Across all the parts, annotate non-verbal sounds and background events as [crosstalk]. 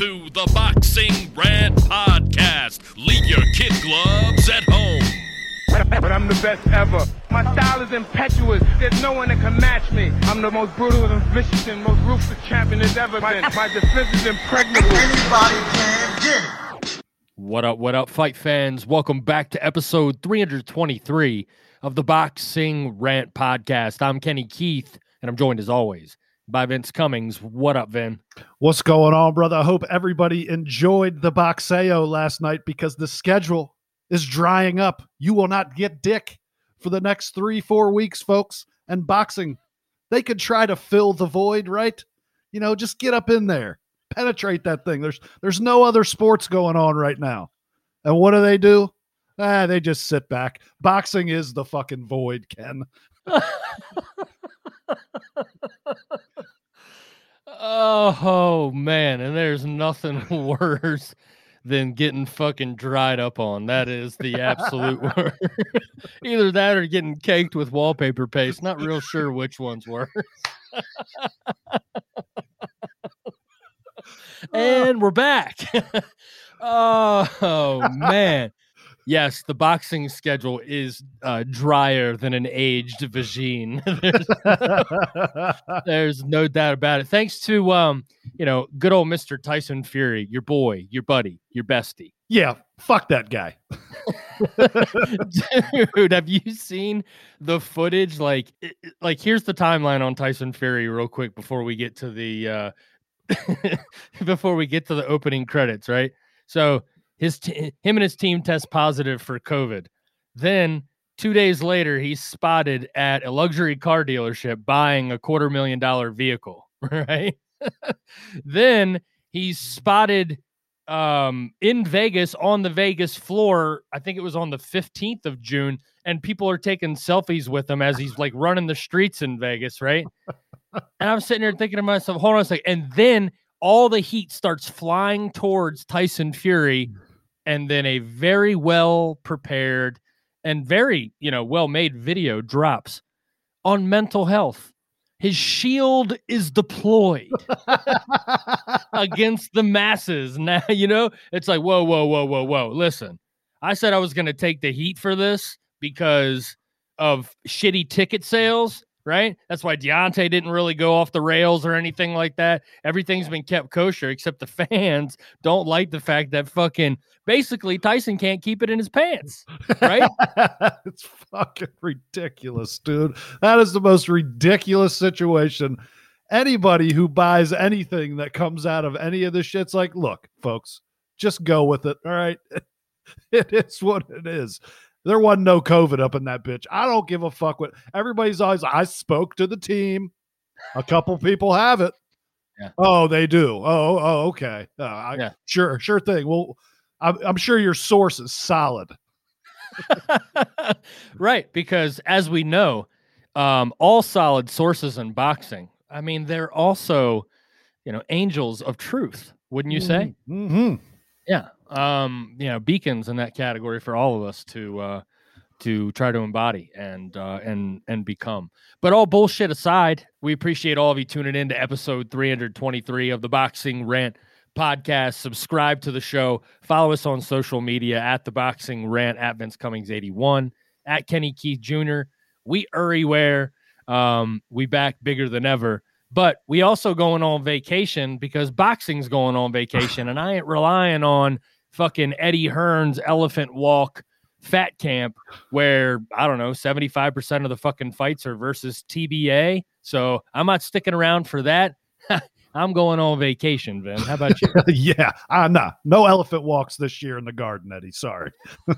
to the Boxing Rant Podcast. Leave your kid gloves at home. But I'm the best ever. My style is impetuous. There's no one that can match me. I'm the most brutal and vicious and most ruthless champion there's ever been. My defense is impregnable. Anybody can get it. What up, what up, fight fans? Welcome back to episode 323 of the Boxing Rant Podcast. I'm Kenny Keith, and I'm joined as always by Vince Cummings. What up, Vin? What's going on, brother? I hope everybody enjoyed the Boxeo last night because the schedule is drying up. You will not get dick for the next three, four weeks, folks. And boxing, they could try to fill the void, right? You know, just get up in there, penetrate that thing. There's there's no other sports going on right now. And what do they do? Ah, they just sit back. Boxing is the fucking void, Ken. [laughs] [laughs] Oh man, and there's nothing [laughs] worse than getting fucking dried up on. That is the absolute [laughs] worst. Either that or getting caked with wallpaper paste. Not real sure which one's worse. [laughs] Oh. and we're back. oh man. Yes, the boxing schedule is uh, drier than an aged vagine. [laughs] there's, there's no doubt about it. Thanks to um, you know, good old Mister Tyson Fury, your boy, your buddy, your bestie. yeah, fuck that guy. [laughs] Dude, have you seen the footage? Like, it- like here's the timeline on Tyson Fury, real quick, before we get to the uh, [laughs] before we get to the opening credits. Right. So his t- him and his team test positive for COVID. Then two days later, he's spotted at a luxury car dealership buying a quarter million dollar vehicle. [laughs] Right. then he's spotted um in Vegas on the Vegas floor. I think it was on the 15th of June, and people are taking selfies with him as he's like running the streets in Vegas, right? and I'm sitting there thinking to myself, hold on a second. And then all the heat starts flying towards Tyson Fury, and then a very well prepared and very, you know, well made video drops on mental health. His shield is deployed against the masses. [laughs] Now, you know, it's like, whoa, whoa, whoa, whoa, whoa. Listen, I said I was going to take the heat for this because of shitty ticket sales, right? That's why Deontay didn't really go off the rails or anything like that. Everything's been kept kosher, except the [laughs] fans don't like the fact that fucking basically Tyson can't keep it in his pants, right? [laughs] it's fucking ridiculous, dude. That is the most ridiculous situation. Anybody who buys anything that comes out of any of this shit's like, look, folks, just go with it. All right. [laughs] It is what it is. There wasn't no COVID up in that bitch. I don't give a fuck what everybody's always. I spoke to the team. A couple people have it. Yeah. Oh, they do. Oh, oh, okay. Uh, I, Yeah. Sure, sure thing. Well, I'm, I'm sure your source is solid. [laughs] right, because as we know, um, all solid sources in boxing, I mean, they're also, you know, angels of truth, wouldn't you say? Mm-hmm. Yeah. Um, you know, beacons in that category for all of us to uh to try to embody and uh and and become. But all bullshit aside, we appreciate all of you tuning in to episode 323 of the Boxing Rant podcast. Subscribe to the show, follow us on social media at the Boxing Rant at Vince Cummings 81, at Kenny Keith Jr. We everywhere. Um, we back bigger than ever. But we also going on vacation because boxing's going on vacation, and I ain't relying on fucking Eddie Hearn's Elephant Walk Fat Camp, where I don't know, seventy five percent of the fucking fights are versus TBA. So I'm not sticking around for that. [laughs] I'm going on vacation, Vin. How about you? [laughs] yeah, uh, nah, no elephant walks this year in the garden, Eddie. Sorry. [laughs]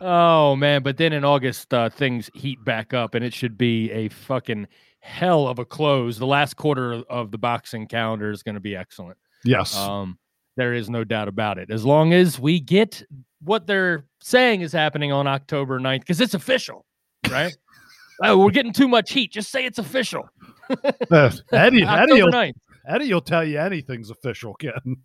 oh man, but then in August uh, things heat back up, and it should be a fucking hell of a close. The last quarter of the boxing calendar is going to be excellent. Yes. Um, there is no doubt about it. As long as we get what they're saying is happening on October 9th, because it's official, right? [laughs] oh, we're getting too much heat. Just say it's official. Uh, Eddie, [laughs] Eddie, will, Eddie will tell you anything's official, Ken.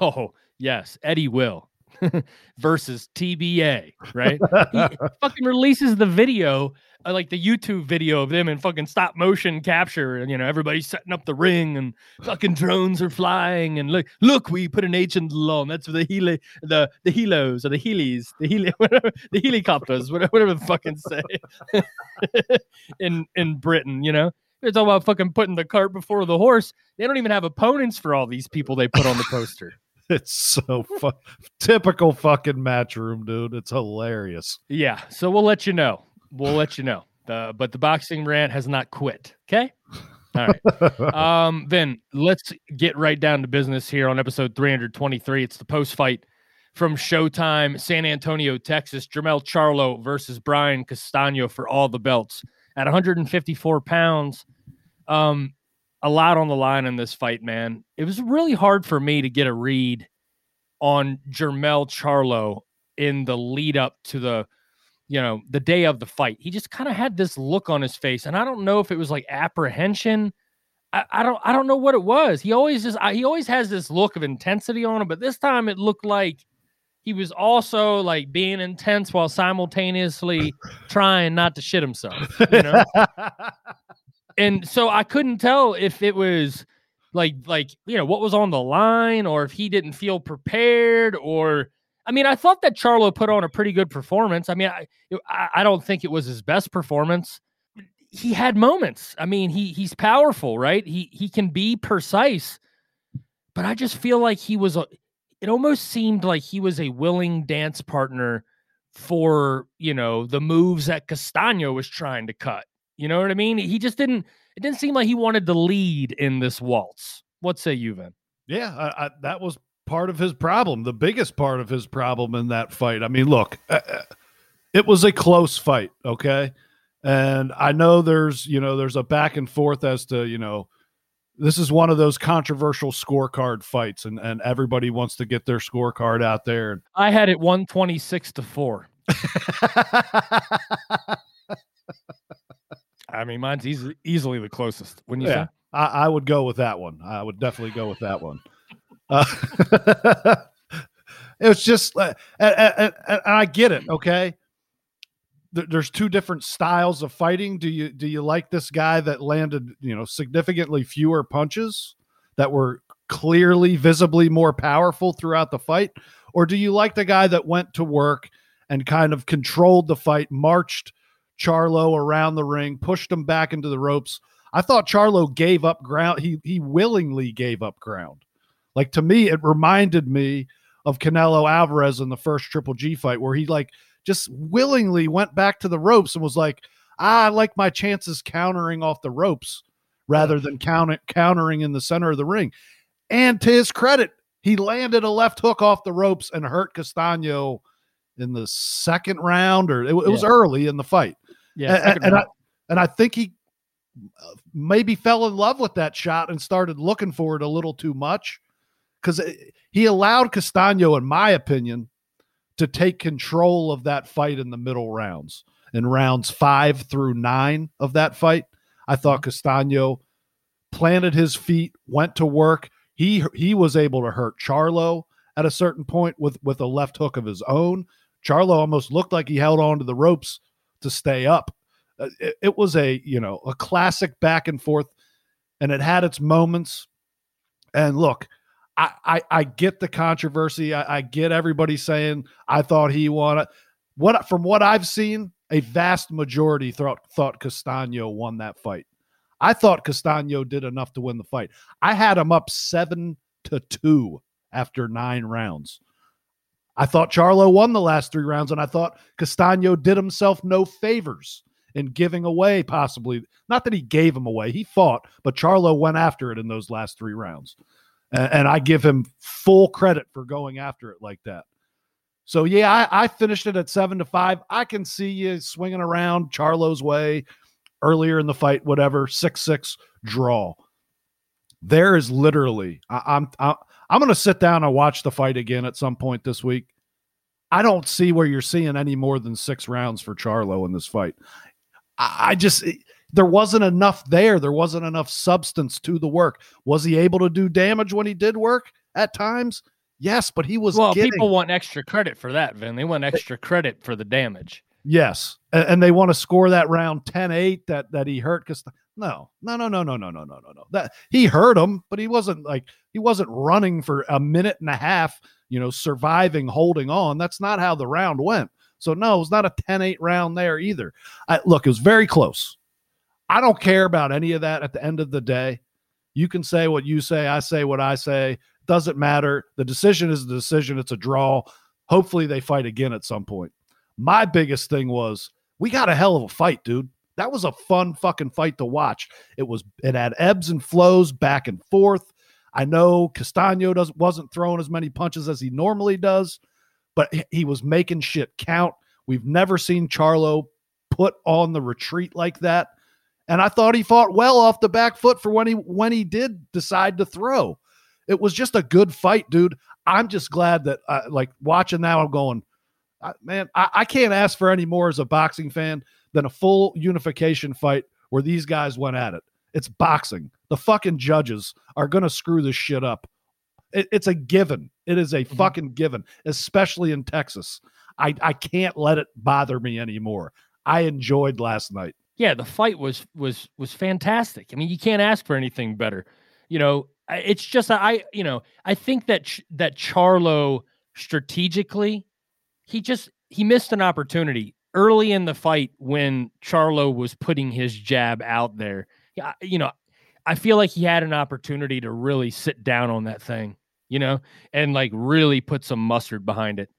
Oh, yes. Eddie will. [laughs] versus TBA, right? he [laughs] fucking releases the video, uh, like the YouTube video of them in fucking stop motion capture, and you know everybody's setting up the ring, and fucking drones are flying, and look, look, we put an H in the law, and that's the heli, the the helos or the helis, the heli, [laughs] whatever, the helicopters, whatever, whatever the fucking say in in Britain, you know. It's all about fucking putting the cart before the horse. They don't even have opponents for all these people they put on the poster. [laughs] It's so fu- typical fucking Matchroom, dude. It's hilarious. Yeah, so we'll let you know. We'll let you know. Uh, but the boxing rant has not quit. Okay. All right. [laughs] Um, then let's get right down to business here on episode 323. It's the post fight from Showtime, San Antonio, Texas. Jermell Charlo versus Brian Castano for all the belts at 154 pounds. Um, a lot on the line in this fight, man. It was really hard for me to get a read on Jermell Charlo in the lead up to the, you know, the day of the fight. He just kind of had this look on his face, and I don't know if it was like apprehension. I, I don't, I don't know what it was. He always just, I, he always has this look of intensity on him, but this time it looked like he was also like being intense while simultaneously [laughs] trying not to shit himself. You know? [laughs] and so I couldn't tell if it was like like you know what was on the line or if he didn't feel prepared or I mean I thought that Charlo put on a pretty good performance. I mean I I don't think it was his best performance. He had moments. I mean he he's powerful, right? He he can be precise. But I just feel like he was a it almost seemed like he was a willing dance partner for, you know, the moves that Castano was trying to cut. You know what I mean? He just didn't. It didn't seem like he wanted to lead in this waltz. What say you, Vin? Yeah, I, I, that was part of his problem. The biggest part of his problem in that fight. I mean, look, uh, uh, it was a close fight, okay? And I know there's, you know, there's a back and forth as to, you know, this is one of those controversial scorecard fights, and and everybody wants to get their scorecard out there. I had it one twenty six to four. [laughs] I mean, mine's easily easily the closest. When you yeah, say? I, I would go with that one. I would definitely go with that one. Uh, [laughs] it was just, uh, and, and, and I get it. Okay, There- there's two different styles of fighting. Do you do you like this guy that landed you know significantly fewer punches that were clearly visibly more powerful throughout the fight, or do you like the guy that went to work and kind of controlled the fight, marched Charlo around the ring, pushed him back into the ropes? I thought Charlo gave up ground. He he willingly gave up ground. Like to me, it reminded me of Canelo Alvarez in the first Triple G fight, where he like just willingly went back to the ropes and was like, ah, I like my chances countering off the ropes rather than count- countering in the center of the ring. And to his credit, he landed a left hook off the ropes and hurt Castano in the second round, or it, it was Yeah. early in the fight Yeah, and, and I and I think he uh, maybe fell in love with that shot and started looking for it a little too much because he allowed Castano, in my opinion, to take control of that fight in the middle rounds. In rounds five through nine of that fight, I thought Castano planted his feet, went to work. He he was able to hurt Charlo at a certain point with with a left hook of his own. Charlo almost looked like he held on to the ropes to stay up. Uh, It, it was a you know a classic back and forth, and it had its moments. And look, I I, I get the controversy. I, I get everybody saying I thought he won. What from what I've seen, a vast majority thought thought Castano won that fight. I thought Castano did enough to win the fight. I had him up seven to two after nine rounds. I thought Charlo won the last three rounds, and I thought Castano did himself no favors in giving away possibly not that he gave him away, he fought, but Charlo went after it in those last three rounds. And, and I give him full credit for going after it like that. So yeah, I, I finished it at seven to five. I can see you swinging around Charlo's way earlier in the fight, whatever, six six draw. There is literally, I, I'm I, I'm going to sit down and watch the fight again at some point this week. I don't see where you're seeing any more than six rounds for Charlo in this fight. I, just there wasn't enough there. There wasn't enough substance to the work. Was he able to do damage when he did work at times? Yes, but he was Well, getting, people want extra credit for that, Vin. They want extra credit for the damage. Yes, and, and they want to score that round 10-8 that that he hurt because no, no, no, no, no, no, no, no, no, no. That he hurt him, but he wasn't like he wasn't running for a minute and a half, you know, surviving, holding on. That's not how the round went. So no, it was not a 10-8 round there either. I, look, it was very close. I don't care about any of that at the end of the day. You can say what you say, I say what I say. Doesn't matter. The decision is the decision. It's a draw. Hopefully they fight again at some point. My biggest thing was we got a hell of a fight, dude. That was a fun fucking fight to watch. It was it had ebbs and flows back and forth. I know Castano doesn't wasn't throwing as many punches as he normally does, but he- was making shit count. We've never seen Charlo put on the retreat like that. And I thought he fought well off the back foot for when he when he did decide to throw. It was just a good fight, dude. I'm just glad that uh, like watching now. I'm going, I, man. I, I can't ask for any more as a boxing fan than a full unification fight where these guys went at it. It's boxing. The fucking judges are gonna screw this shit up. It, it's a given. It is a Mhm. fucking given, especially in Texas. I I can't let it bother me anymore. I enjoyed last night. yeah, the fight was was was fantastic. I mean, you can't ask for anything better. You know, it's just I you know I think that that Charlo strategically, he just he missed an opportunity early in the fight when Charlo was putting his jab out there. You know, I feel like he had an opportunity to really sit down on that thing, you know, and like really put some mustard behind it,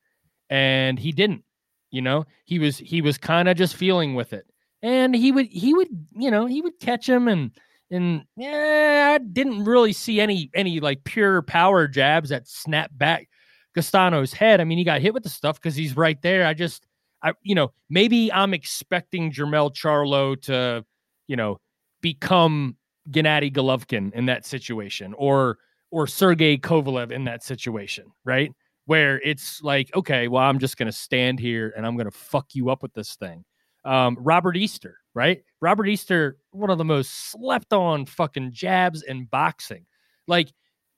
and he didn't. You know, he was he was kind of just feeling with it and he would he would you know he would catch him and and yeah I didn't really see any any like pure power jabs that snap back Castano's head. I mean he got hit with the stuff because he's right there. I just I you know maybe I'm expecting Jermell Charlo to you know become Gennady Golovkin in that situation or or Sergey Kovalev in that situation, right? Where it's like, okay, well, I'm just going to stand here and I'm going to fuck you up with this thing um, Robert Easter, right? Robert Easter, one of the most slept on fucking jabs in boxing. Like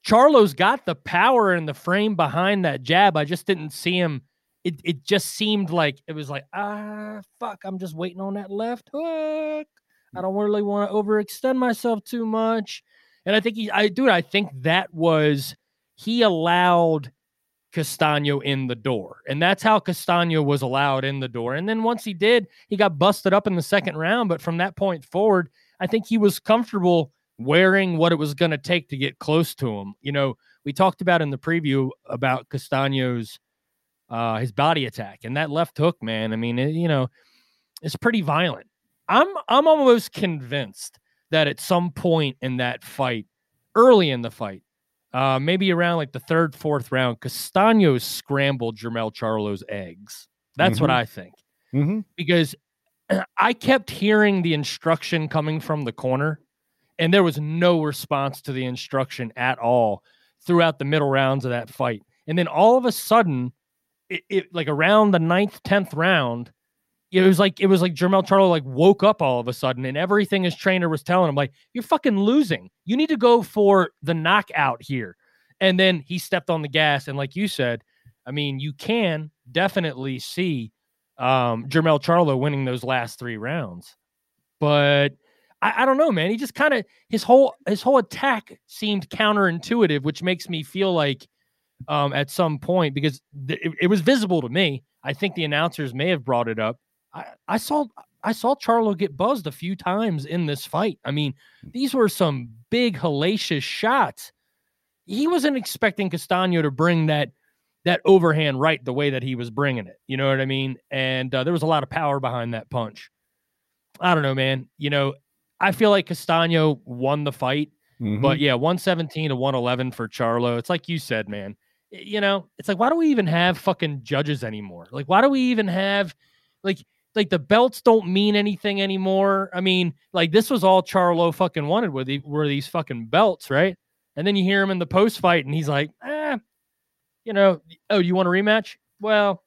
Charlo's got the power and the frame behind that jab. I just didn't see him. It it just seemed like it was like, ah, fuck, I'm just waiting on that left hook. I don't really want to overextend myself too much. And I think he, I do. I think that was he allowed Castano in the door. And that's how Castano was allowed in the door. And then once he did, he got busted up in the second round. But from that point forward, I think he was comfortable wearing what it was going to take to get close to him. You know, we talked about in the preview about Castano's uh his body attack and that left hook, man. I mean, it, you know, it's pretty violent. I'm I'm almost convinced that at some point in that fight, early in the fight, uh, maybe around like the third, fourth round, Castano scrambled Jermell Charlo's eggs. That's what Mhm. I think. Mm-hmm. Because [clears throat] I kept hearing the instruction coming from the corner, and there was no response to the instruction at all throughout the middle rounds of that fight. And then all of a sudden, it, it like around the ninth, tenth round, it was like it was like Jermell Charlo like woke up all of a sudden, and everything his trainer was telling him like, "You're fucking losing. You need to go for the knockout here." And then he stepped on the gas, and like you said, I mean, you can definitely see um, Jermell Charlo winning those last three rounds, but I, I don't know, man. He just kind of his whole his whole attack seemed counterintuitive, which makes me feel like um, at some point because th- it, it was visible to me. I think the announcers may have brought it up. I, I saw I saw Charlo get buzzed a few times in this fight. I mean, these were some big hellacious shots. He wasn't expecting Castano to bring that that overhand right the way that he was bringing it. You know what I mean? And uh, there was a lot of power behind that punch. I don't know, man. You know, I feel like Castano won the fight. Mm-hmm. But yeah, 117 to 111 for Charlo. It's like you said, man. You know, it's like why do we even have fucking judges anymore? Like why do we even have like like the belts don't mean anything anymore? I mean, like this was all Charlo fucking wanted with the, were these fucking belts, right? And then you hear him in the post fight and he's like, "Eh, you know, oh, you want a rematch? Well,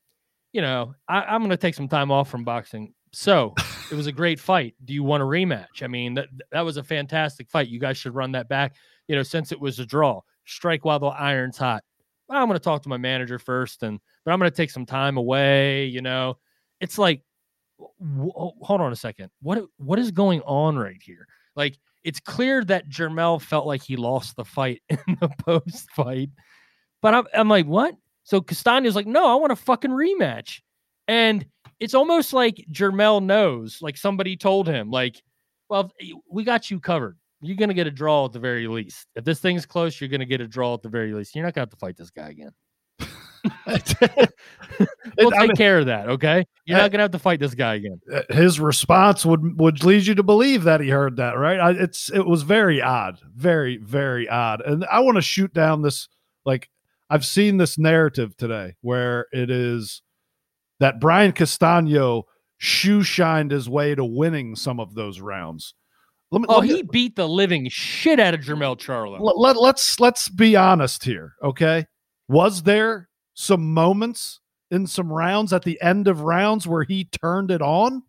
you know, I, I'm going to take some time off from boxing. So it was a great fight. Do you want a rematch? I mean, that that was a fantastic fight. You guys should run that back. You know, since it was a draw, strike while the iron's hot. I'm going to talk to my manager first, and but I'm going to take some time away. You know, it's like, w- hold on a second. What what is going on right here? Like, it's clear that Jermell felt like he lost the fight [laughs] in the post fight, but I'm I'm like, what? So Castaño's like, no, I want a fucking rematch, and it's almost like Jermell knows, like somebody told him, like, well, we got you covered you're going to get a draw at the very least. If this thing's close, you're going to get a draw at the very least. You're not going to have to fight this guy again. [laughs] we'll take mean, care of that. Okay. You're not going to have to fight this guy again. Uh, his response would, would lead you to believe that he heard that, right? I, it's, it was very odd, very, very odd. And I want to shoot down this, like, I've seen this narrative today where it is that Brian Castaño shoe shined his way to winning some of those rounds me, oh, he beat the living shit out of Jermell Charlo. Let, let, let's let's be honest here, okay? Was there some moments in some rounds at the end of rounds where he turned it on?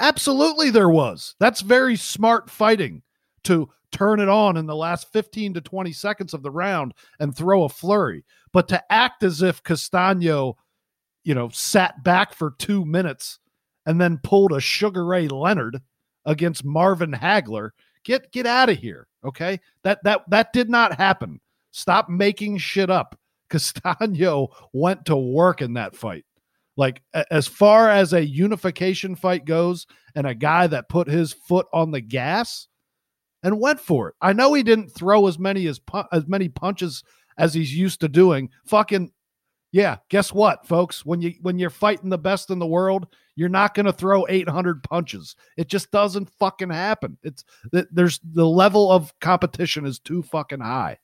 Absolutely, there was. That's very smart fighting to turn it on in the last 15 to 20 seconds of the round and throw a flurry. But to act as if Castaño, you know, sat back for two minutes and then pulled a Sugar Ray Leonard against Marvin Hagler. Get get out of here. Okay. That that that did not happen. Stop making shit up. [laughs] Castaño went to work in that fight. Like as far as a unification fight goes, and a guy that put his foot on the gas and went for it. I know he didn't throw as many as as many punches as he's used to doing. Fucking yeah, guess what, folks? When you when you're fighting the best in the world, you're not going to throw 800 punches. It just doesn't fucking happen. It's there's the level of competition is too fucking high.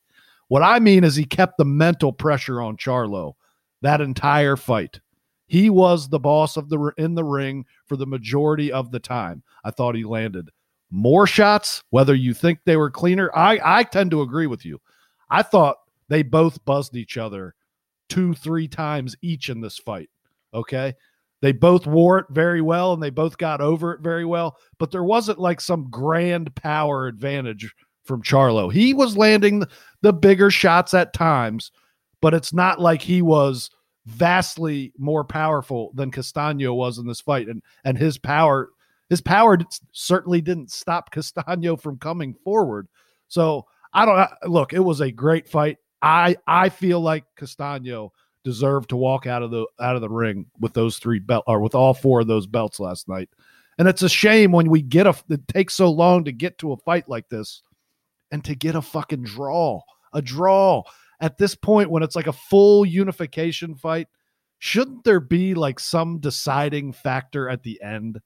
What I mean is he kept the mental pressure on Charlo that entire fight. He was the boss of the in the ring for the majority of the time. I thought he landed more shots, whether you think they were cleaner. I I tend to agree with you. I thought they both buzzed each other two, three times each in this fight. Okay. They both wore it very well and they both got over it very well, but there wasn't like some grand power advantage from Charlo. He was landing the bigger shots at times, but it's not like he was vastly more powerful than Castaño was in this fight. And and his power, his power certainly didn't stop Castaño from coming forward. So I don't look, it was a great fight. I I feel like Castaño deserved to walk out of the out of the ring with those three belt or with all four of those belts last night. And it's a shame when we get a it takes so long to get to a fight like this and to get a fucking draw. A draw at this point when it's like a full unification fight, shouldn't there be like some deciding factor at the end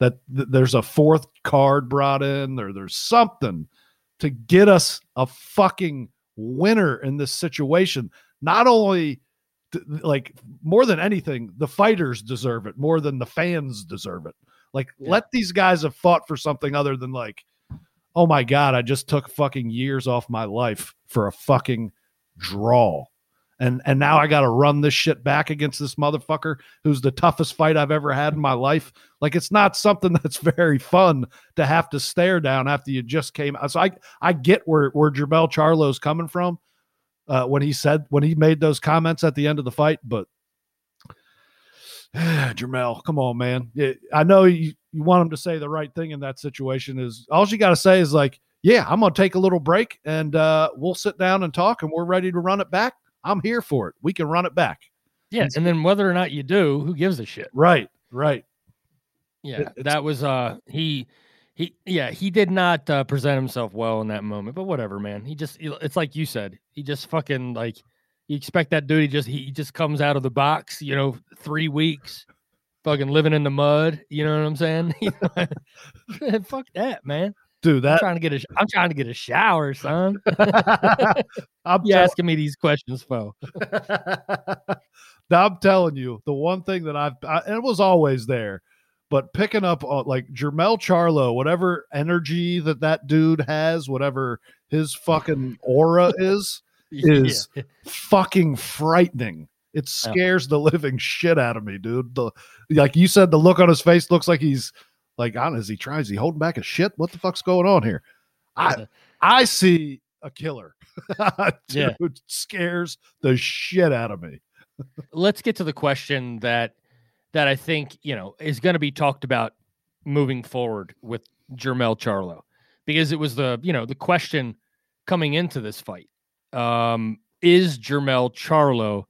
that th- there's a fourth card brought in or there's something to get us a fucking winner in this situation. Not only like more than anything, the fighters deserve it more than the fans deserve it. Like, yeah. let these guys have fought for something other than like, oh my god, I just took fucking years off my life for a fucking draw. And and now I got to run this shit back against this motherfucker who's the toughest fight I've ever had in my life. Like it's not something [laughs] that's very fun to have to stare down after you just came out. So I I get where where Jermell Charlo's coming from uh, when he said when he made those comments at the end of the fight, but [sighs] Jermell, come on, man. I know you, you want him to say the right thing in that situation. Is all you got to say is like, yeah, I'm gonna take a little break and uh, we'll sit down and talk, and we're ready to run it back I'm here for it. We can run it back. Yeah, and then whether or not you do, who gives a shit? Right, right. Yeah, it's, that was uh he he yeah, he did not uh, present himself well in that moment, but whatever, man. He just it's like you said. He just fucking like you expect that dude he just he just comes out of the box, you know, 3 weeks fucking living in the mud, you know what I'm saying? [laughs] [laughs] [laughs] Fuck that, man. Dude, that I'm trying to get a I'm trying to get a shower, son. [laughs] I'm you tell- asking me these questions, for. [laughs] I'm telling you, the one thing that I've I, and it was always there, but picking up uh, like Jermell Charlo, whatever energy that that dude has, whatever his fucking aura is, [laughs] is yeah. fucking frightening. It scares yeah. the living shit out of me, dude. The like you said, the look on his face looks like he's like, I don't know, is he trying? Is he holding back a shit? What the fuck's going on here? I I see a killer. [laughs] Yeah. Dude, scares the shit out of me. let's get to the question that that I think you know is going to be talked about moving forward with Jermell Charlo because it was the you know the question coming into this fight um, is Jermell Charlo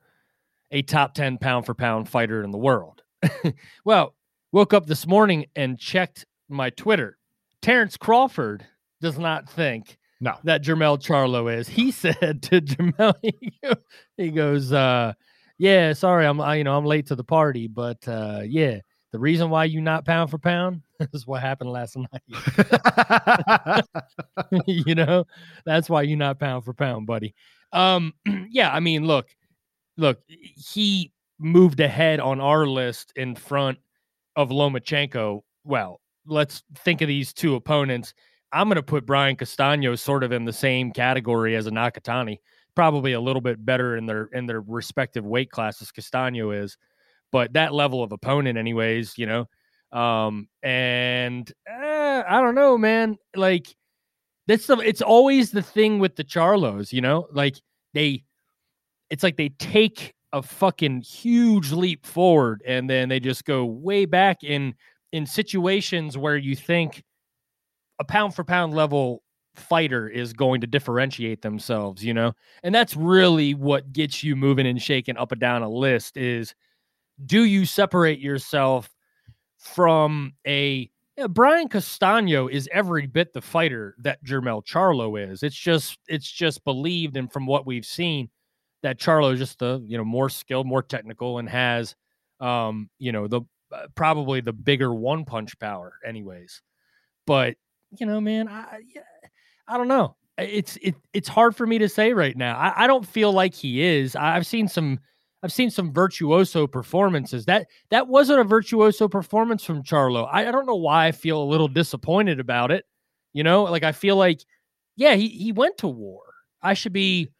a top 10 pound for pound fighter in the world [laughs] well woke up this morning and checked my Twitter Terrence Crawford does not think No. that Jermell Charlo is he [laughs] said to Jermell [laughs] he goes uh yeah, sorry, I'm I, you know I'm late to the party, but uh, yeah, the reason why you not pound for pound [laughs] is what happened last night. you know, that's why you not pound for pound, buddy. Um, [clears throat] yeah, I mean, look, look, he moved ahead on our list in front of Lomachenko. Well, let's think of these two opponents. I'm going to put Brian Castano sort of in the same category as a Nakatani probably a little bit better in their in their respective weight classes Castano is, but that level of opponent, anyways, you know. Um, and uh, I don't know, man. Like that's the it's always the thing with the Charlos, you know, like they it's like they take a fucking huge leap forward and then they just go way back in in situations where you think a pound for pound level fighter is going to differentiate themselves, you know? And that's really what gets you moving and shaking up and down a list is do you separate yourself from a yeah, Brian Castano is every bit the fighter that Jermell Charlo is. It's just it's just believed and from what we've seen that Charlo is just the, you know, more skilled, more technical and has um, you know, the uh, probably the bigger one punch power anyways. But, you know, man, I I don't know. It's it it's hard for me to say right now. I, I don't feel like he is. I, I've seen some I've seen some virtuoso performances. That that wasn't a virtuoso performance from Charlo. I, I don't know why I feel a little disappointed about it. You know, like I feel like, yeah, he he went to war. I should be,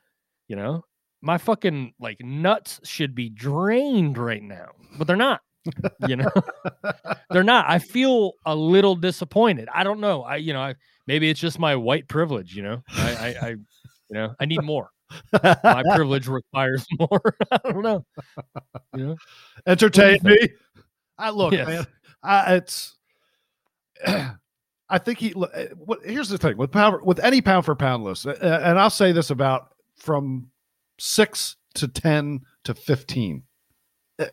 you know, my fucking like nuts should be drained right now, but they're not. you know, [laughs] they're not. I feel a little disappointed. I don't know. I you know, I, maybe it's just my white privilege. You know, I I, I you know I need more. My [laughs] privilege requires [laughs] more. I don't know. You know, Entertain me. I look, Yes. man. I, it's. [clears throat] I think he. look, eh, What here's the thing with power with any pound for pound list, uh, and I'll say this about from six to ten to fifteen. Eh,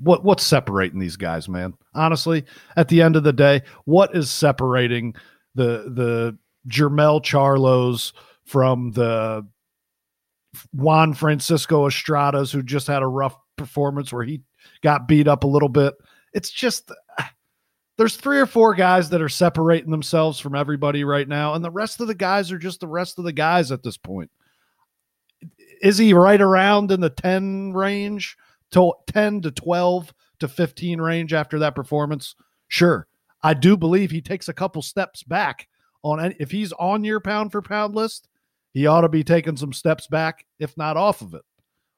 What what's separating these guys, man? Honestly, at the end of the day, what is separating the the Jermell Charlos from the Juan Francisco Estradas, who just had a rough performance where he got beat up a little bit. It's just there's three or four guys that are separating themselves from everybody right now, and the rest of the guys are just the rest of the guys at this point. Is he right around in the 10 range to 10 to 12 to 15 range after that performance? Sure. I do believe he takes a couple steps back on any, if he's on your pound for pound list, he ought to be taking some steps back, if not off of it,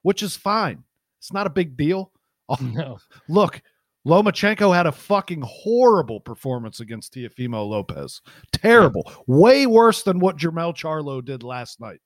which is fine. It's not a big deal. Oh, [laughs] [laughs] no. Look, Lomachenko had a fucking horrible performance against Teofimo Lopez. Terrible. Way worse than what Jermell Charlo did last night.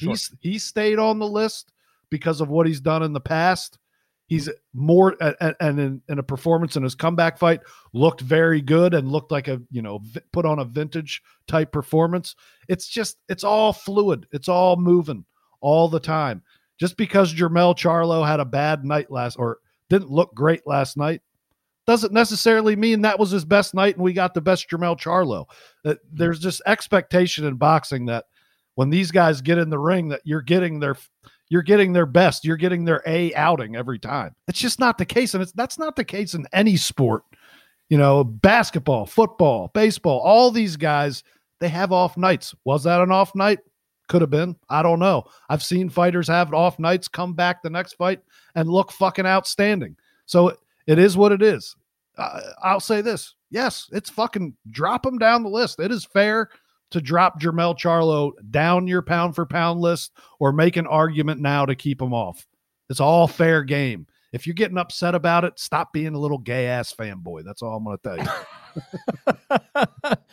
Sure. He's he stayed on the list because of what he's done in the past. He's more and in, in a performance in his comeback fight looked very good and looked like a you know put on a vintage type performance. It's just it's all fluid. It's all moving all the time. Just because Jermell Charlo had a bad night last or didn't look great last night doesn't necessarily mean that was his best night and we got the best Jermell Charlo. Uh, there's just expectation in boxing that when these guys get in the ring that you're getting their you're getting their best, you're getting their A outing every time. It's just not the case and it's that's not the case in any sport. You know, basketball, football, baseball, all these guys they have off nights. Was that an off night? Could have been. I don't know. I've seen fighters have off nights, come back the next fight and look fucking outstanding. So it is what it is. I'll say this. Yes, it's fucking drop them down the list. It is fair to drop Jermell Charlo down your pound for pound list or make an argument now to keep him off. It's all fair game. If you're getting upset about it, stop being a little gay ass fanboy. That's all I'm going to tell you. [laughs] [laughs]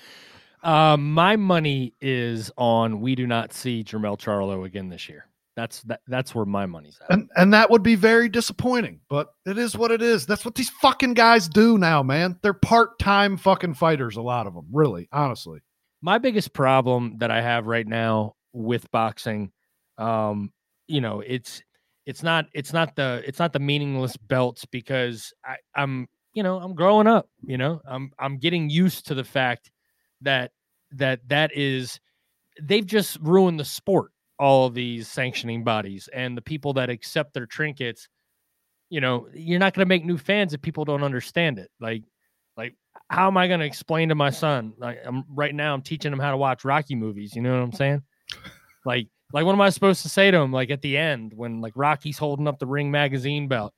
Uh, my money is on we do not see Jermell Charlo again this year. That's that, that's where my money's at. And and that would be very disappointing, but it is what it is. That's what these fucking guys do now, man. They're part-time fucking fighters, a lot of them, really, honestly. My biggest problem that I have right now with boxing, um, you know, it's it's not it's not the it's not the meaningless belts because I, I'm you know I'm growing up. You know, I'm I'm getting used to the fact that that that is they've just ruined the sport. All these sanctioning bodies and the people that accept their trinkets. You know, you're not going to make new fans if people don't understand it. Like, like how am I going to explain to my son? Like, I'm right now, I'm teaching him how to watch Rocky movies. You know what I'm saying? Like, like what am I supposed to say to him? Like at the end when like Rocky's holding up the Ring magazine belt,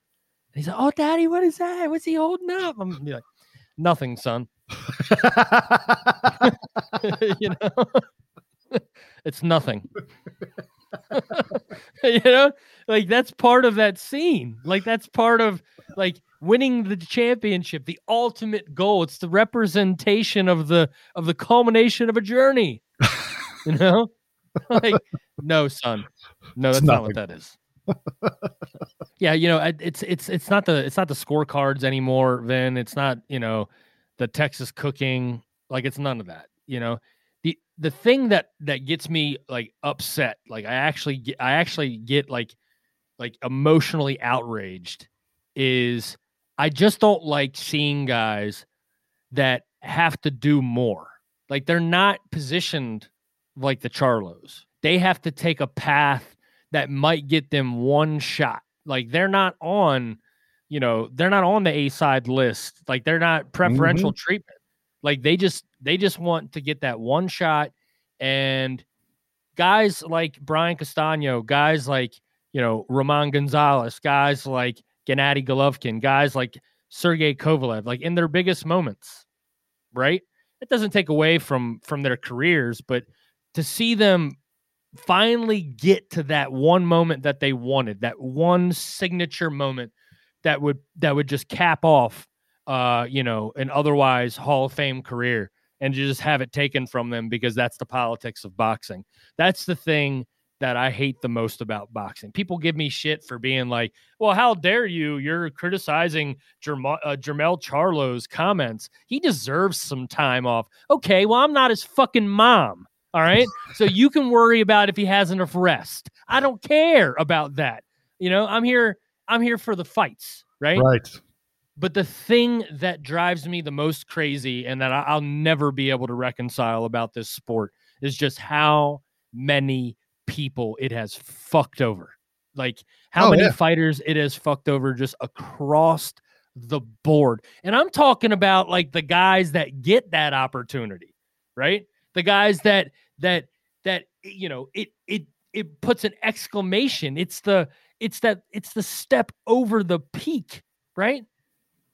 he's like, "Oh, Daddy, what is that? What's he holding up?" I'm gonna be like, "Nothing, son." [laughs] you know, [laughs] it's nothing. [laughs] you know, like that's part of that scene. Like that's part of like winning the championship, the ultimate goal. It's the representation of the of the culmination of a journey. [laughs] You know, like no, son, no, that's not what that is. yeah, you know, it's it's it's not the it's not the scorecards anymore. Then it's not you know the Texas cooking. Like it's none of that. You know, the the thing that that gets me like upset, like I actually get I actually get like like emotionally outraged is I just don't like seeing guys that have to do more. Like they're not positioned like the Charlos. They have to take a path that might get them one shot. Like they're not on, you know, they're not on the A side list. Like they're not preferential mm-hmm. treatment. Like they just they just want to get that one shot. And guys like Brian Castano, guys like, you know, Roman Gonzalez, guys like Gennady Golovkin, guys like Sergey Kovalev, like in their biggest moments, right? It doesn't take away from from their careers, but to see them finally get to that one moment that they wanted, that one signature moment that would that would just cap off uh, you know, an otherwise Hall of Fame career and just have it taken from them because that's the politics of boxing. That's the thing that I hate the most about boxing. People give me shit for being like, "Well, how dare you? You're criticizing Jerm- uh, Jermell Charlo's comments. He deserves some time off." Okay, well, I'm not his fucking mom. All right, so you can worry about if he has enough rest. I don't care about that. You know, I'm here. I'm here for the fights, right? Right. But the thing that drives me the most crazy and that I'll never be able to reconcile about this sport is just how many people it has fucked over. Like how Oh, many yeah. fighters it has fucked over just across the board. And I'm talking about like the guys that get that opportunity, right? The guys that that that you know, it it it puts an exclamation. It's the it's that it's the step over the peak, right?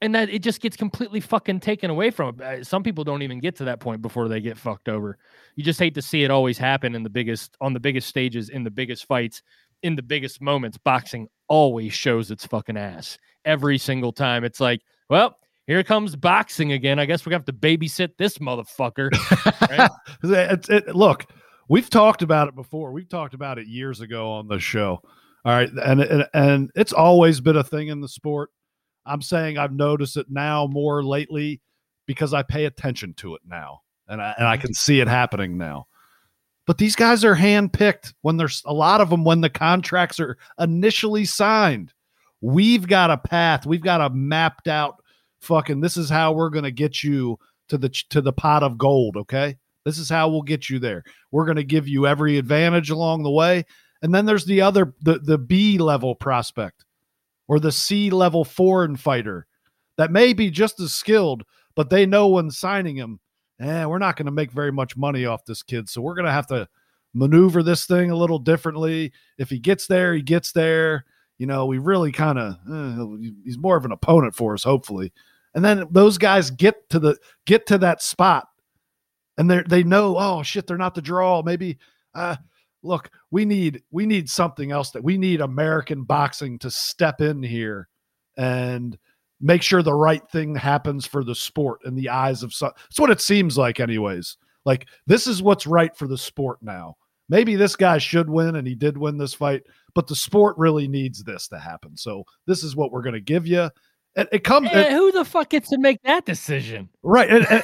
And that it just gets completely fucking taken away from it. Uh, Some people don't even get to that point before they get fucked over. You just hate to see it always happen in the biggest on the biggest stages, in the biggest fights, in the biggest moments. Boxing always shows its fucking ass every single time. It's like, well, here comes boxing again. I guess we have to babysit this motherfucker. [laughs] It's- it- look, we've talked about it before. We've talked about it years ago on the show. All right, and and, and it's always been a thing in the sport. I'm saying I've noticed it now more lately because I pay attention to it now, and I, and I mm-hmm. can see it happening now. But these guys are handpicked when there's a lot of them when the contracts are initially signed. We've got a path. We've got a mapped out fucking. This is how we're gonna get you to the to the pot of gold. Okay, this is how we'll get you there. We're gonna give you every advantage along the way. And then there's the other the the B level prospect or the C level foreign fighter that may be just as skilled, but they know when signing him, eh, we're not going to make very much money off this kid. So we're going to have to maneuver this thing a little differently. If he gets there, he gets there. You know, we really kind of eh, he's more of an opponent for us, hopefully. And then those guys get to the get to that spot, and they they know, oh shit, they're not the draw. Maybe, uh, look, we need we need something else that we need American boxing to step in here and make sure the right thing happens for the sport in the eyes of some. That's what it seems like, anyways. Like this is what's right for the sport now. Maybe this guy should win, and he did win this fight, but the sport really needs this to happen. So this is what we're going to give you. It, it comes Eh, it- who the fuck gets to make that decision? right, and, and,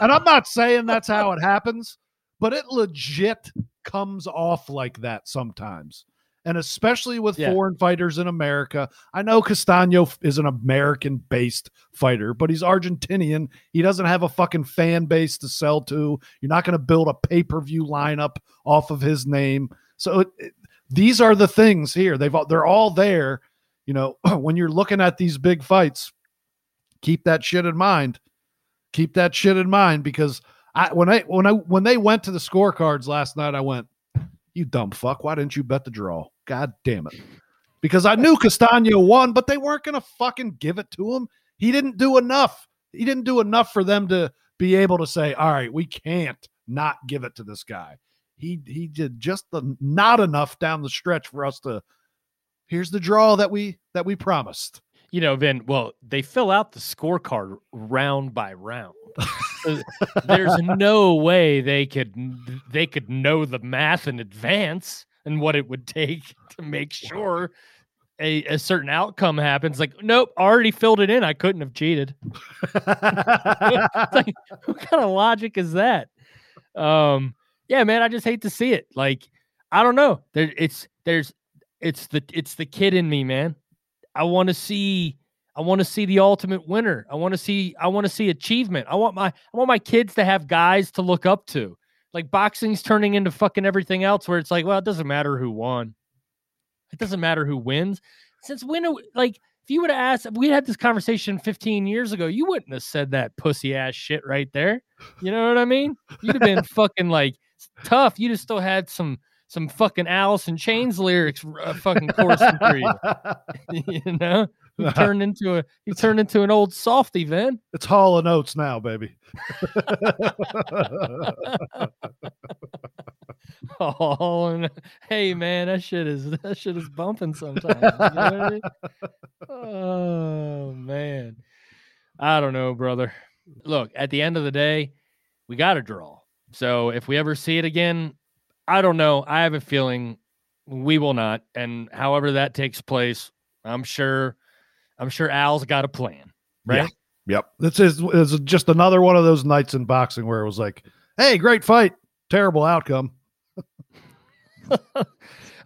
and I'm not saying that's how it happens, but it legit comes off like that sometimes. And especially with Yeah. foreign fighters in America. I know Castano is an American based fighter, but he's Argentinian. He doesn't have a fucking fan base to sell to. You're not going to build a pay per view lineup off of his name. So it, it- these are the things here. They've all, they're all there. You know, [clears throat] when you're looking at these big fights, keep that shit in mind. Keep that shit in mind because I when I when I when they went to the scorecards last night, I went, "You dumb fuck! Why didn't you bet the draw? God damn it!" Because I knew Castano won, but they weren't gonna fucking give it to him. He didn't do enough. He didn't do enough for them to be able to say, "All right, we can't not give it to this guy." He he did just the not enough down the stretch for us to. Here's the draw that we that we promised. You know, Vin, well, they fill out the scorecard round by round. There's [laughs] no way they could they could know the math in advance and what it would take to make sure a, a certain outcome happens. Like, nope, already filled it in. I couldn't have cheated. [laughs] Like, [laughs] what kind of logic is that? Um, yeah, man, I just hate to see it. Like, I don't know. There, it's there's it's the it's the kid in me, man. I want to see I want to see the ultimate winner. I want to see I want to see achievement. I want my I want my kids to have guys to look up to. Like boxing's turning into fucking everything else where it's like, well, it doesn't matter who won. It doesn't matter who wins. Since when uh, like if you would have asked if we had this conversation 15 years ago, you wouldn't have said that pussy ass shit right there. You know what I mean? You'd have been [laughs] fucking like tough. You'd have still had some some fucking Alice in Chains lyrics uh, fucking coursing through [laughs] you. [laughs] you know, you turned into a you turned into an old softy, Vin. It's Hall and Oates now, baby. [laughs] Oh, and hey, man, that shit is that shit is bumping sometimes. You know what I mean? Oh man, I don't know, brother. Look, at the end of the day, we got to draw. So if we ever see it again, I don't know. I have a feeling we will not. And however that takes place, I'm sure, I'm sure Al's got a plan, right? Yep. This is, is just another one of those nights in boxing where it was like, hey, great fight, terrible outcome. Oh,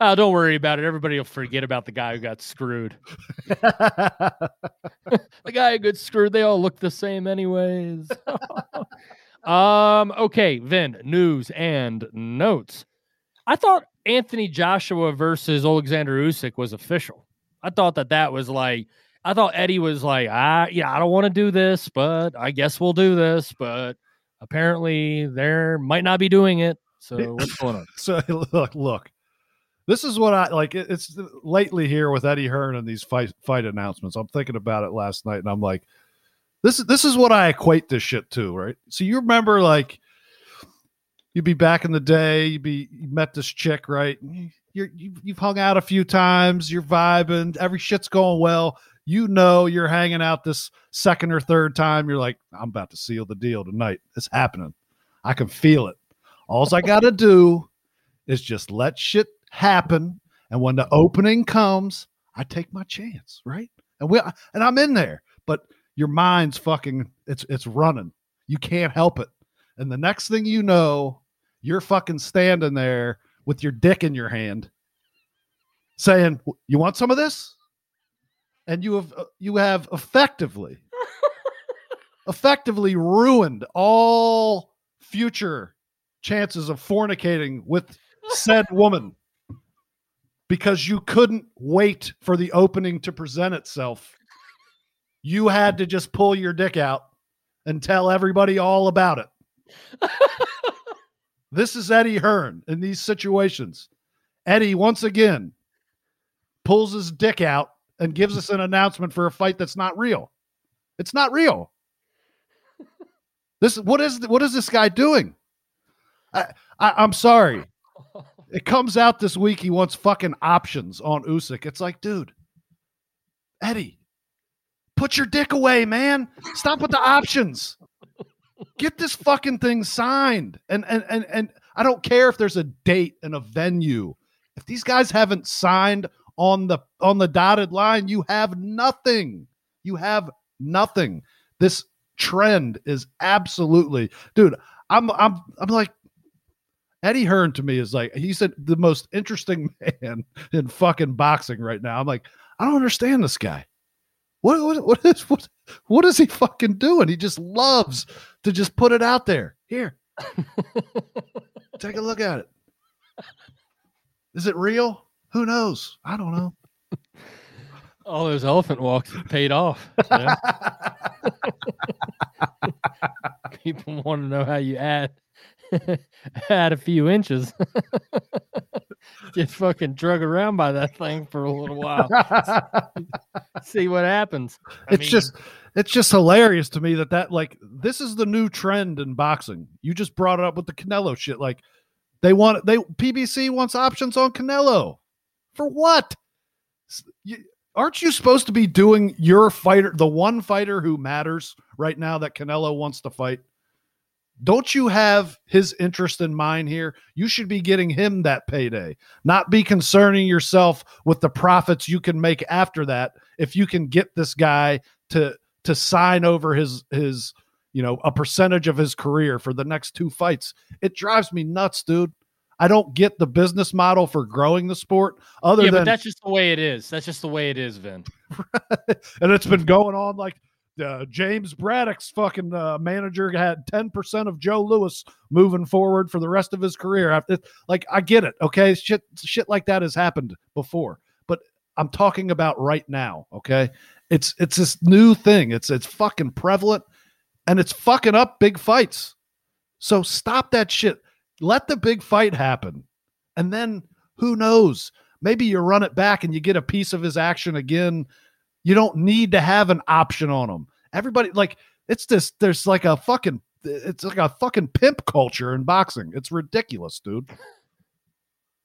[laughs] don't worry about it. Everybody will forget about the guy who got screwed. [laughs] [laughs] the guy who got screwed, they all look the same anyways. Um, okay, Vin, news and notes. I thought Anthony Joshua versus Alexander Usyk was official. I thought that that was like I thought Eddie was like, ah, yeah, I don't want to do this, but I guess we'll do this. But apparently, there might not be doing it. So what's going on? [laughs] so look, look. This is what I like. It's lately here with Eddie Hearn and these fight fight announcements. I'm thinking about it last night, and I'm like, this is this is what I equate this shit to, right? So you remember, like, you'd be back in the day, you'd be you met this chick, right? You're you, you've hung out a few times, you're vibing, every shit's going well. You know, you're hanging out this second or third time. You're like, I'm about to seal the deal tonight. It's happening. I can feel it. All I got to do is just let shit happen. And when the opening comes, I take my chance, right? And we and I'm in there, but your mind's fucking it's it's running. You can't help it. And the next thing you know, you're fucking standing there with your dick in your hand saying, "You want some of this?" And you have uh, you have effectively [laughs] effectively ruined all future chances of fornicating with said [laughs] woman because you couldn't wait for the opening to present itself. You had to just pull your dick out and tell everybody all about it. [laughs] this is Eddie Hearn in these situations. Eddie, once again, pulls his dick out and gives us an announcement for a fight that's not real. It's not real. This what is what is this guy doing? I, I I'm sorry. It comes out this week. He wants fucking options on Usyk. It's like, dude, Eddie, put your dick away, man. Stop with the options. Get this fucking thing signed. And and and and I don't care if there's a date and a venue. If these guys haven't signed on the on the dotted line, you have nothing. You have nothing. This trend is absolutely, dude. I'm I'm I'm like Eddie Hearn to me is like he's a, the most interesting [laughs] man in fucking boxing right now. I'm like, I don't understand this guy. What what what is what what is he fucking doing? He just loves to just put it out there. Here, [laughs] take a look at it. Is it real? Who knows? I don't know. All those elephant walks paid off. you know? [laughs] People want to know how you add [laughs] add a few inches. [laughs] Get fucking drug around by that thing for a little while. [laughs] See what happens. I it's mean, just it's just hilarious to me that that like this is the new trend in boxing. You just brought it up with the Canelo shit. Like they want they PBC wants options on Canelo for what? You- aren't you supposed to be doing your fighter, the one fighter who matters right now that Canelo wants to fight? Don't you have his interest in mind here? You should be getting him that payday, not be concerning yourself with the profits you can make after that if you can get this guy to to sign over his his you know a percentage of his career for the next two fights. It drives me nuts, dude. I don't get the business model for growing the sport other yeah, than but that's just the way it is. That's just the way it is, Vin. [laughs] and it's been going on like uh, James Braddock's fucking uh, manager had 10% of Joe Louis moving forward for the rest of his career. After, like, I get it. Okay. Shit, shit like that has happened before, but I'm talking about right now. Okay. It's, it's this new thing. It's, it's fucking prevalent and it's fucking up big fights. So stop that shit. Let the big fight happen. And then who knows? Maybe you run it back and you get a piece of his action again you don't need to have an option on them. Everybody like it's this. There's like a fucking. It's like a fucking pimp culture in boxing. It's ridiculous, dude.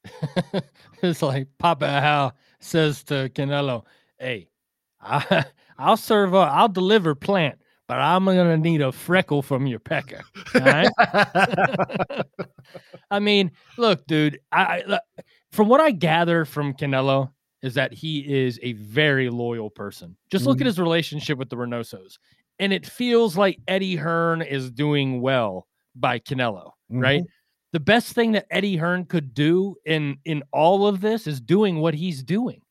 [laughs] it's like Papa Al says to Canelo, "Hey, I, [laughs] I'll serve. up. I'll deliver Plant, but I'm gonna need a freckle from your pecker." All right. [laughs] I mean, look, dude. I, I from what I gather from Canelo is that he is a very loyal person. Just look Mhm. at his relationship with the Reynosos, and it feels like Eddie Hearn is doing well by Canelo, right? The best thing that Eddie Hearn could do in in all of this is doing what he's doing,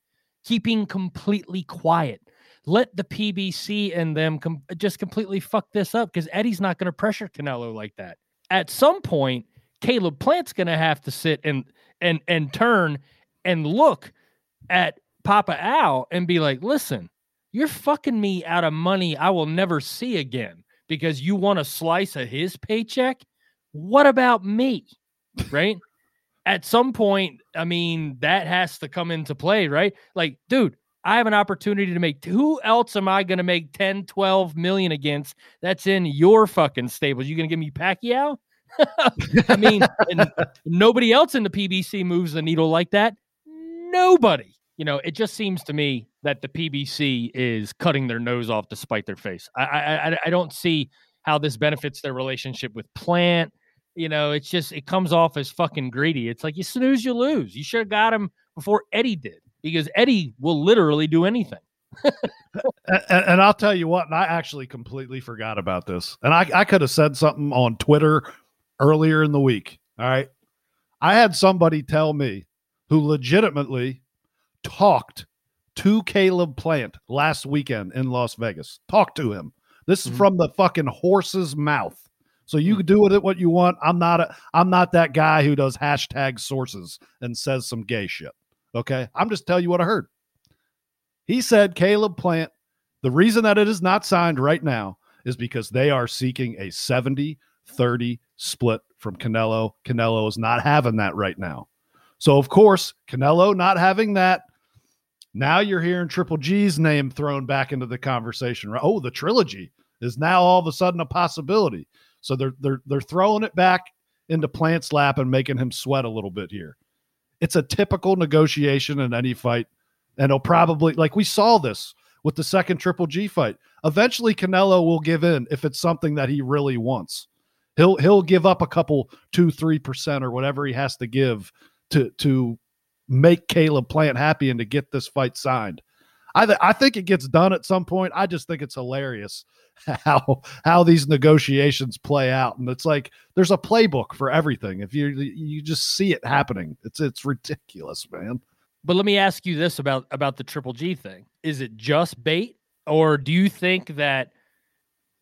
keeping completely quiet. Let the PBC and them com- just completely fuck this up because Eddie's not going to pressure Canelo like that. At some point, Caleb Plant's going to have to sit and and and turn and look at Papa Al and be like, "Listen, you're fucking me out of money I will never see again because you want a slice of his paycheck. What about me?" [laughs] Right? At some point, I mean, that has to come into play, right? Like, dude, I have an opportunity to make who else am I going to make 10, 12 million against that's in your fucking stables? You going to give me Pacquiao? [laughs] I mean, and nobody else in the PBC moves the needle like that. Nobody. You know, it just seems to me that the PBC is cutting their nose off despite their face. I I, I- don't see how this benefits their relationship with Plant. You know, it's just it comes off as fucking greedy. It's like you snooze, you lose. You should have got him before Eddie did, because Eddie will literally do anything. And, and I'll tell you what, and I actually completely forgot about this. And I, I could have said something on Twitter earlier in the week. All right. I had somebody tell me who legitimately talked to Caleb Plant last weekend in Las Vegas. Talk to him. This is Mhm. from the fucking horse's mouth. So you can do with it what you want. I'm not a I'm not that guy who does hashtag sources and says some gay shit. Okay. I'm just telling you what I heard. He said Caleb Plant, the reason that it is not signed right now is because they are seeking a 70 30 split from Canelo. Canelo is not having that right now. So, of course, Canelo not having that. Now you're hearing Triple G's name thrown back into the conversation. right? Oh, the trilogy is now all of a sudden a possibility. So they're they're they're throwing it back into Plant's lap and making him sweat a little bit here. It's a typical negotiation in any fight, and it'll probably like we saw this with the second Triple G fight. Eventually, Canelo will give in if it's something that he really wants. He'll he'll give up a couple two three percent or whatever he has to give to to make Caleb Plant happy and to get this fight signed. I th- I think it gets done at some point. I just think it's hilarious [laughs] how how these negotiations play out, and it's like there's a playbook for everything. If you you just see it happening, it's it's ridiculous, man. But let me ask you this about about the Triple G thing: Is it just bait, or do you think that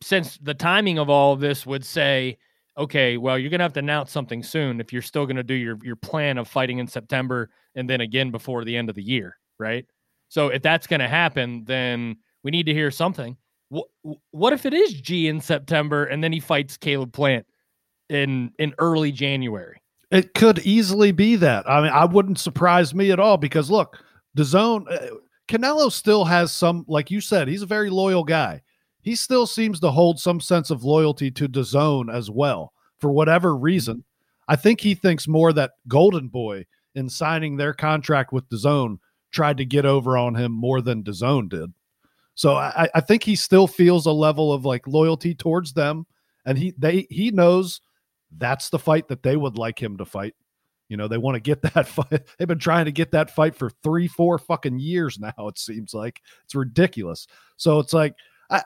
since the timing of all of this would say, okay, well, you're gonna have to announce something soon if you're still gonna do your your plan of fighting in September and then again before the end of the year, right? So if that's gonna happen, then we need to hear something. What what if it is G in September and then he fights Caleb Plant in in early January? It could easily be that. I mean, I wouldn't surprise me at all because look, DAZN uh, Canelo still has some, like you said, he's a very loyal guy. He still seems to hold some sense of loyalty to DAZN as well, for whatever reason. Mm-hmm. I think he thinks more that Golden Boy, in signing their contract with DAZN, tried to get over on him more than DAZN did. So I, I think he still feels a level of like loyalty towards them, and he they he knows that's the fight that they would like him to fight. You know, they want to get [laughs] that fight. They've been trying to get that fight for three, four fucking years now. It seems like it's ridiculous. So it's like I,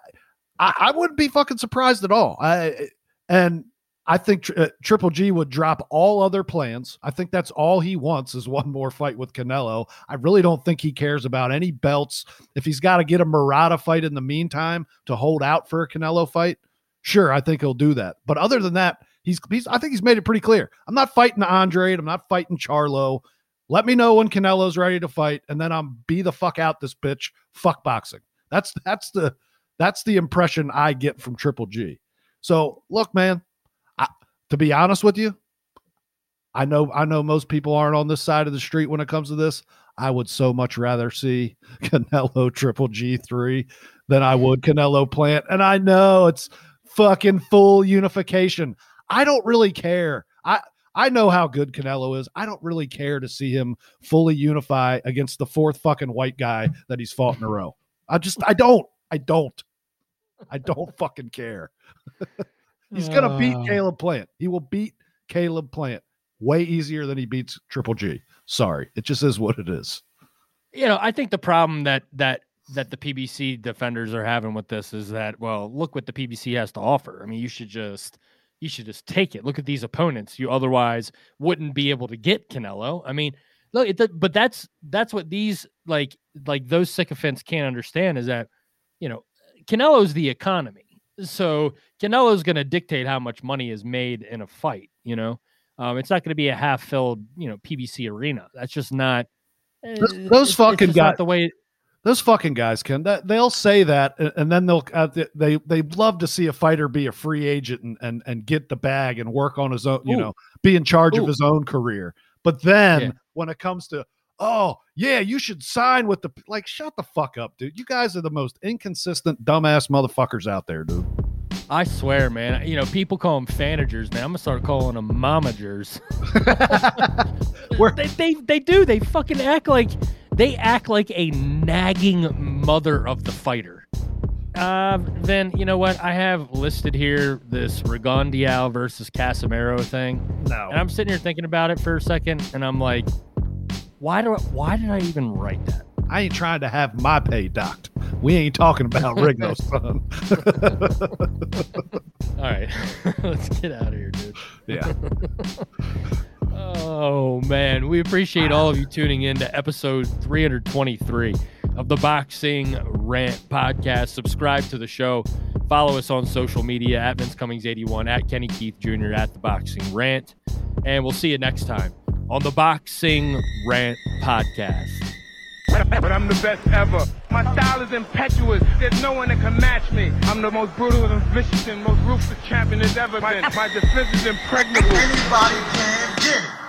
I, I wouldn't be fucking surprised at all. I and I think uh, Triple G would drop all other plans. I think that's all he wants is one more fight with Canelo. I really don't think he cares about any belts. If he's got to get a Murata fight in the meantime to hold out for a Canelo fight, sure, I think he'll do that. But other than that, he's he's I think he's made it pretty clear. I'm not fighting Andre. I'm not fighting Charlo. Let me know when Canelo's ready to fight, and then I'm be the fuck out this bitch. Fuck boxing. That's that's the that's the impression I get from Triple G. So look, man, I, to be honest with you, I know I know most people aren't on this side of the street when it comes to this. I would so much rather see [laughs] Canelo Triple G three than I would Canelo Plant, and I know it's fucking full unification. I don't really care. I I know how good Canelo is. I don't really care to see him fully unify against the fourth fucking white guy that he's fought in a row. I just I don't. I don't. I don't [laughs] fucking care. [laughs] he's gonna beat Uh. Caleb Plant. He will beat Caleb Plant way easier than he beats Triple G. Sorry, it just is what it is. you know, I think the problem that that that the PBC defenders are having with this is that, well, look what the PBC has to offer. I mean, you should just you should just take it. Look at these opponents. You otherwise wouldn't be able to get Canelo. I mean, look, it, but that's that's what these like like those sycophants can't understand is that you know Canelo's the economy. So Canelo's going to dictate how much money is made in a fight. You know, um, it's not going to be a half filled you know PBC arena. That's just not. Those- eh, those it's- it's fucking not guys- the way Those fucking guys can that they'll say that and, and then they'll uh, they- they love to see a fighter be a free agent and and, and get the bag and work on his own you Ooh. know be in charge of his own career. But then Yeah. when it comes to oh yeah you should sign with the like shut the fuck up dude you guys are the most inconsistent dumbass motherfuckers out there dude. I swear, man. You know, people call them fanagers, man. I'm gonna start calling them momagers. [laughs] We're- they, they they do. They fucking act like they act like a nagging mother of the fighter. Uh, then you know what? I have listed here this Rigondeaux versus Casimero thing, No. and I'm sitting here thinking about it for a second, and I'm like, why do I, why did I even write that? I ain't trying to have my pay docked. We ain't talking about [laughs] Rigo, son. All right, [laughs] let's get out of here, dude. yeah. [laughs] Oh man, we appreciate all of you tuning in to episode 323 of the Boxing Rant podcast. Subscribe to the show. Follow us on social media at Vince Cummings 81, at Kenny Keith Jr., at the Boxing Rant. And we'll see you next time on the Boxing Rant podcast. But I'm the best ever. My style is impetuous. There's no one that can match me. I'm the most brutal and vicious and most ruthless champion there's ever been. My defense is impregnable. Anybody can get it.